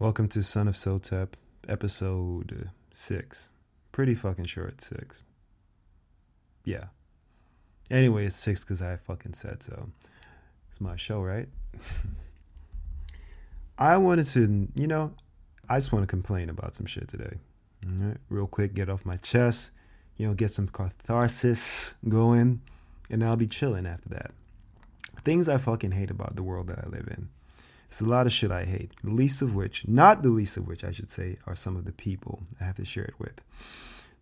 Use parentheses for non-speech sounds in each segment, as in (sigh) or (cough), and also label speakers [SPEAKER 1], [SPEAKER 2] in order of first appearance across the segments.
[SPEAKER 1] Welcome to Son of Sotep, episode six. Pretty fucking short, six. Yeah. Anyway, it's six because I fucking said so. It's my show, right? (laughs) I wanted to, you know, I just want to complain about some shit today. Right, real quick, get off my chest, you know, get some catharsis going, and I'll be chilling after that. Things I fucking hate about the world that I live in. It's a lot of shit I hate. The least of which, not the least of which, I should say, are some of the people I have to share it with.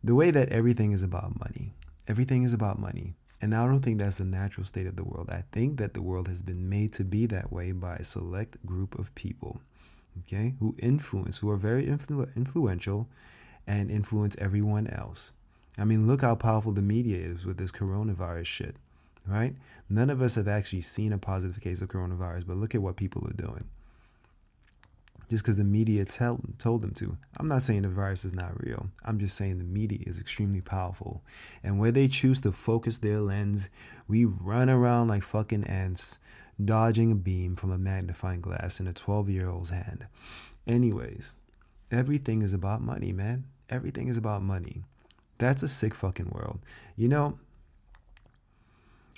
[SPEAKER 1] The way that everything is about money. Everything is about money. And I don't think that's the natural state of the world. I think that the world has been made to be that way by a select group of people, okay, who influence, who are very influ- influential and influence everyone else. I mean, look how powerful the media is with this coronavirus shit right? None of us have actually seen a positive case of coronavirus, but look at what people are doing. Just because the media tell, told them to. I'm not saying the virus is not real. I'm just saying the media is extremely powerful. And where they choose to focus their lens, we run around like fucking ants, dodging a beam from a magnifying glass in a 12 year old's hand. Anyways, everything is about money, man. Everything is about money. That's a sick fucking world. You know,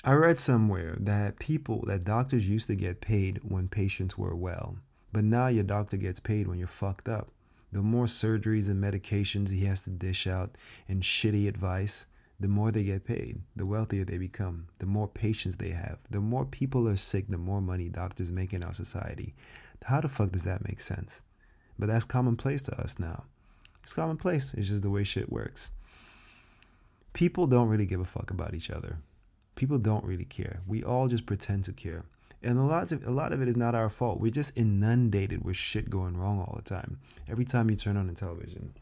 [SPEAKER 1] I read somewhere that people, that doctors used to get paid when patients were well, but now your doctor gets paid when you're fucked up. The more surgeries and medications he has to dish out and shitty advice, the more they get paid, the wealthier they become, the more patients they have, the more people are sick, the more money doctors make in our society. How the fuck does that make sense? But that's commonplace to us now. It's commonplace. It's just the way shit works. People don't really give a fuck about each other people don't really care. We all just pretend to care. And a lot of a lot of it is not our fault. We're just inundated with shit going wrong all the time. Every time you turn on the television,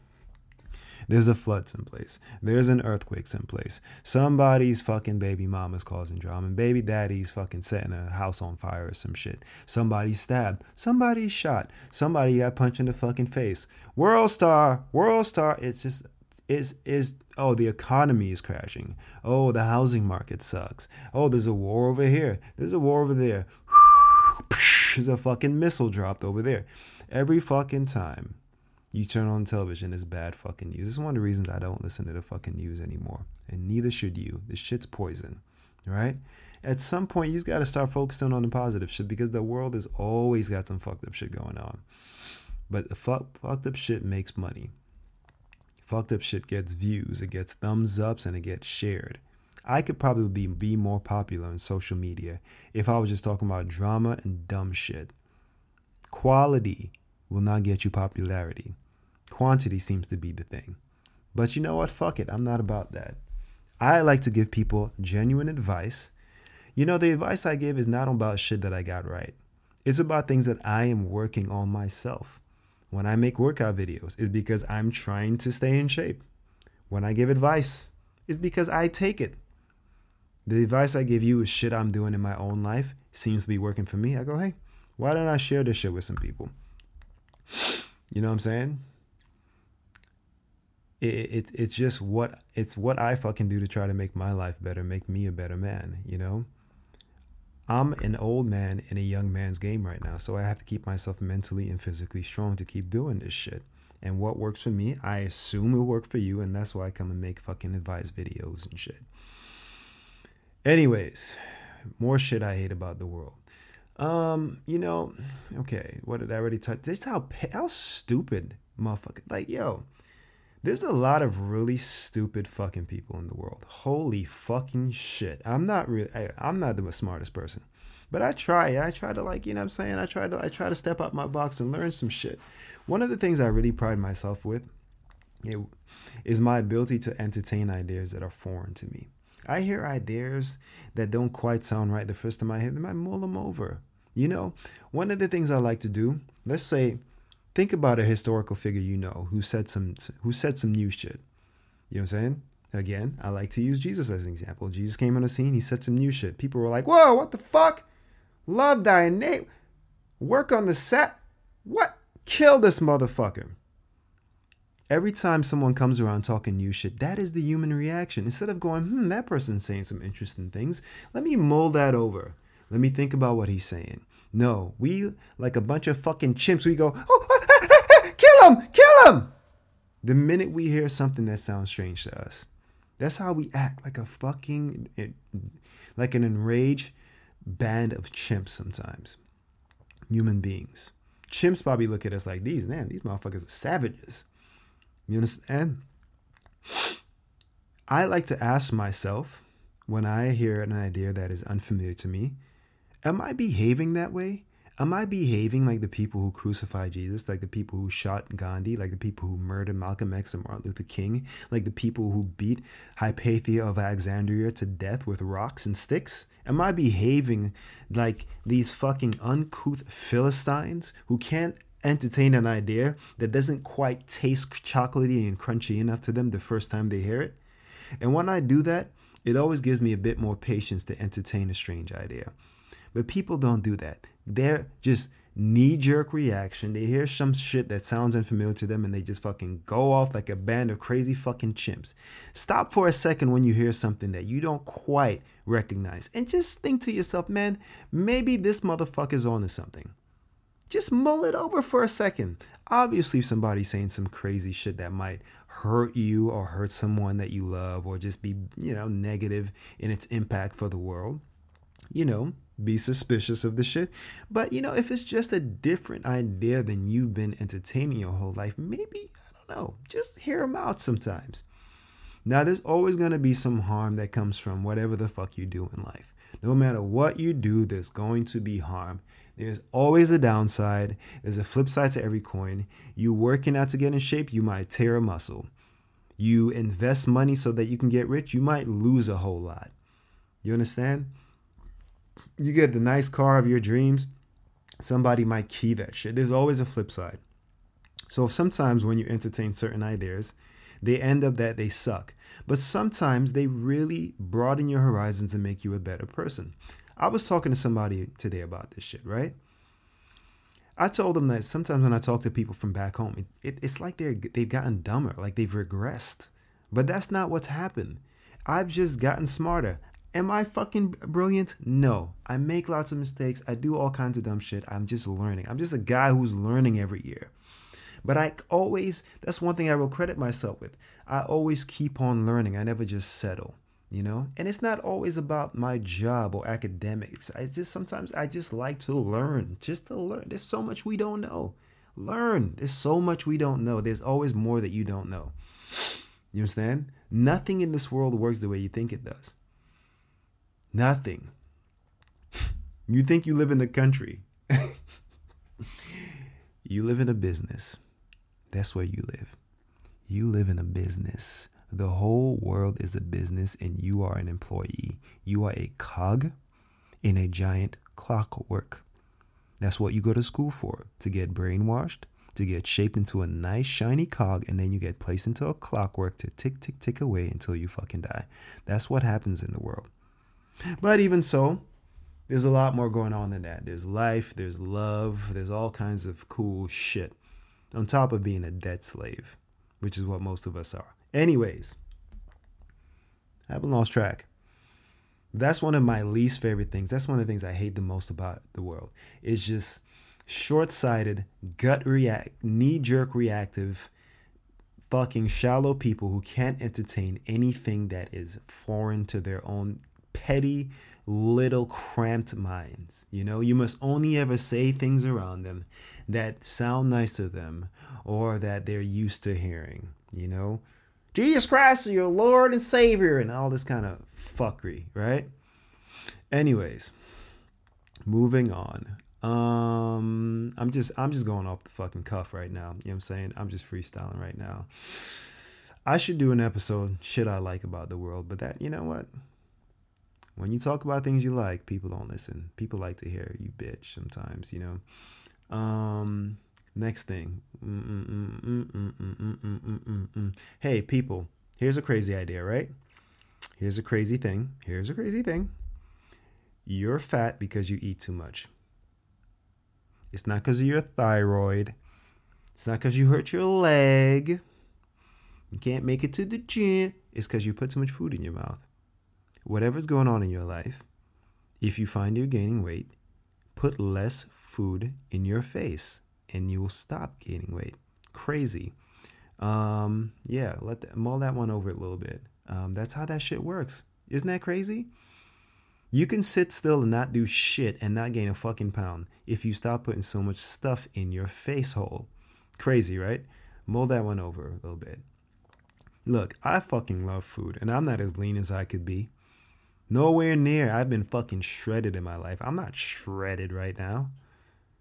[SPEAKER 1] there's a flood someplace. There's an earthquake someplace. Somebody's fucking baby mama's causing drama. And baby daddy's fucking setting a house on fire or some shit. Somebody's stabbed. Somebody's shot. Somebody got punched in the fucking face. World star. World star. It's just is is oh the economy is crashing oh the housing market sucks oh there's a war over here there's a war over there (laughs) there's a fucking missile dropped over there every fucking time you turn on television is bad fucking news. It's one of the reasons I don't listen to the fucking news anymore. And neither should you. This shit's poison. Right? At some point you just gotta start focusing on the positive shit because the world has always got some fucked up shit going on. But the fuck, fucked up shit makes money. Fucked up shit gets views, it gets thumbs ups, and it gets shared. I could probably be, be more popular on social media if I was just talking about drama and dumb shit. Quality will not get you popularity. Quantity seems to be the thing. But you know what? Fuck it. I'm not about that. I like to give people genuine advice. You know, the advice I give is not about shit that I got right. It's about things that I am working on myself. When I make workout videos, is because I'm trying to stay in shape. When I give advice, is because I take it. The advice I give you is shit I'm doing in my own life, seems to be working for me. I go, hey, why don't I share this shit with some people? (sniffs) You know what I'm saying? It, it, it's just what it's what I fucking do to try to make my life better, make me a better man, you know? I'm an old man in a young man's game right now, so I have to keep myself mentally and physically strong to keep doing this shit. And what works for me, I assume will work for you, and that's why I come and make fucking advice videos and shit. Anyways, more shit I hate about the world. Um, you know, okay, what did I already touch? This how how stupid motherfucker. Like, yo, there's a lot of really stupid fucking people in the world. Holy fucking shit. I'm not really I'm not the smartest person. But I try. I try to like, you know what I'm saying? I try to I try to step out my box and learn some shit. One of the things I really pride myself with it, is my ability to entertain ideas that are foreign to me. I hear ideas that don't quite sound right the first time I hear them, I mull them over. You know, one of the things I like to do, let's say think about a historical figure you know who said some who said some new shit. You know what I'm saying? Again, I like to use Jesus as an example. Jesus came on the scene, he said some new shit. People were like, "Whoa, what the fuck? Love thy name. Work on the set. What? Kill this motherfucker." Every time someone comes around talking new shit, that is the human reaction. Instead of going, hmm, that person's saying some interesting things, let me mull that over. Let me think about what he's saying. No, we, like a bunch of fucking chimps, we go, oh, him! Kill him! The minute we hear something that sounds strange to us, that's how we act like a fucking, like an enraged band of chimps sometimes. Human beings. Chimps probably look at us like these, man, these motherfuckers are savages. You understand? I like to ask myself when I hear an idea that is unfamiliar to me, am I behaving that way? Am I behaving like the people who crucified Jesus, like the people who shot Gandhi, like the people who murdered Malcolm X and Martin Luther King, like the people who beat Hypatia of Alexandria to death with rocks and sticks? Am I behaving like these fucking uncouth Philistines who can't entertain an idea that doesn't quite taste chocolatey and crunchy enough to them the first time they hear it? And when I do that, it always gives me a bit more patience to entertain a strange idea. But people don't do that. They're just knee jerk reaction. They hear some shit that sounds unfamiliar to them and they just fucking go off like a band of crazy fucking chimps. Stop for a second when you hear something that you don't quite recognize and just think to yourself, man, maybe this motherfucker's on to something. Just mull it over for a second. Obviously, somebody's saying some crazy shit that might hurt you or hurt someone that you love or just be, you know, negative in its impact for the world. You know, be suspicious of the shit. But you know, if it's just a different idea than you've been entertaining your whole life, maybe, I don't know, just hear them out sometimes. Now, there's always going to be some harm that comes from whatever the fuck you do in life. No matter what you do, there's going to be harm. There's always a downside. There's a flip side to every coin. You working out to get in shape, you might tear a muscle. You invest money so that you can get rich, you might lose a whole lot. You understand? You get the nice car of your dreams, somebody might key that shit. There's always a flip side. So sometimes when you entertain certain ideas, they end up that they suck. But sometimes they really broaden your horizons and make you a better person. I was talking to somebody today about this shit, right? I told them that sometimes when I talk to people from back home, it, it, it's like they're they've gotten dumber, like they've regressed. But that's not what's happened. I've just gotten smarter. Am I fucking brilliant? No. I make lots of mistakes. I do all kinds of dumb shit. I'm just learning. I'm just a guy who's learning every year. But I always, that's one thing I will credit myself with. I always keep on learning. I never just settle, you know? And it's not always about my job or academics. I just sometimes I just like to learn, just to learn. There's so much we don't know. Learn. There's so much we don't know. There's always more that you don't know. You understand? Nothing in this world works the way you think it does. Nothing. (laughs) You think you live in a country. (laughs) you live in a business. That's where you live. You live in a business. The whole world is a business and you are an employee. You are a cog in a giant clockwork. That's what you go to school for to get brainwashed, to get shaped into a nice shiny cog, and then you get placed into a clockwork to tick, tick, tick away until you fucking die. That's what happens in the world. But even so, there's a lot more going on than that. There's life, there's love, there's all kinds of cool shit on top of being a debt slave, which is what most of us are. Anyways, I haven't lost track. That's one of my least favorite things. That's one of the things I hate the most about the world. It's just short-sighted, gut react, knee-jerk reactive, fucking shallow people who can't entertain anything that is foreign to their own petty little cramped minds. You know, you must only ever say things around them that sound nice to them or that they're used to hearing, you know? Jesus Christ is your Lord and Savior and all this kind of fuckery, right? Anyways, moving on. Um I'm just I'm just going off the fucking cuff right now. You know what I'm saying? I'm just freestyling right now. I should do an episode shit I like about the world, but that you know what? When you talk about things you like, people don't listen. People like to hear you bitch sometimes, you know. Um, next thing. Hey, people, here's a crazy idea, right? Here's a crazy thing. Here's a crazy thing. You're fat because you eat too much. It's not because of your thyroid. It's not because you hurt your leg. You can't make it to the gym. It's because you put too much food in your mouth whatever's going on in your life, if you find you're gaining weight, put less food in your face and you will stop gaining weight. crazy. Um, yeah, let mull that one over a little bit. Um, that's how that shit works. Isn't that crazy? You can sit still and not do shit and not gain a fucking pound if you stop putting so much stuff in your face hole. Crazy, right? Mull that one over a little bit. Look, I fucking love food and I'm not as lean as I could be. Nowhere near. I've been fucking shredded in my life. I'm not shredded right now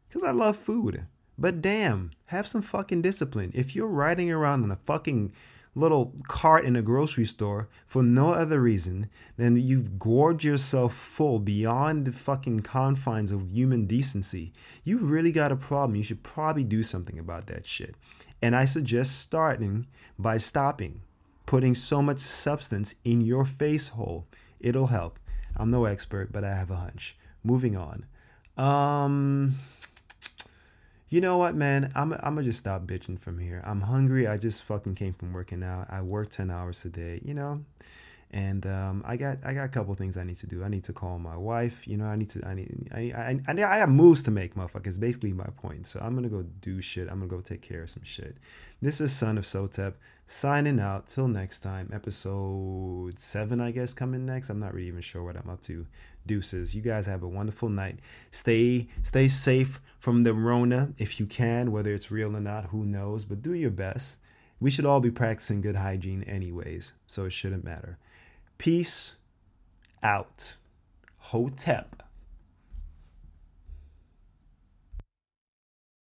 [SPEAKER 1] because I love food. But damn, have some fucking discipline. If you're riding around in a fucking little cart in a grocery store for no other reason than you've gorged yourself full beyond the fucking confines of human decency, you really got a problem. You should probably do something about that shit. And I suggest starting by stopping putting so much substance in your face hole. It'll help. I'm no expert, but I have a hunch. Moving on. Um you know what, man? I'm, I'm gonna just stop bitching from here. I'm hungry. I just fucking came from working out. I work 10 hours a day, you know? And um, I got I got a couple things I need to do. I need to call my wife. You know, I need to I need I I, I, I have moves to make, motherfuckers. Basically my point. So I'm gonna go do shit. I'm gonna go take care of some shit. This is Son of Sotep signing out. Till next time, episode seven, I guess, coming next. I'm not really even sure what I'm up to. Deuces. You guys have a wonderful night. Stay stay safe from the Rona if you can, whether it's real or not. Who knows? But do your best. We should all be practicing good hygiene anyways, so it shouldn't matter. Peace out. Hotep.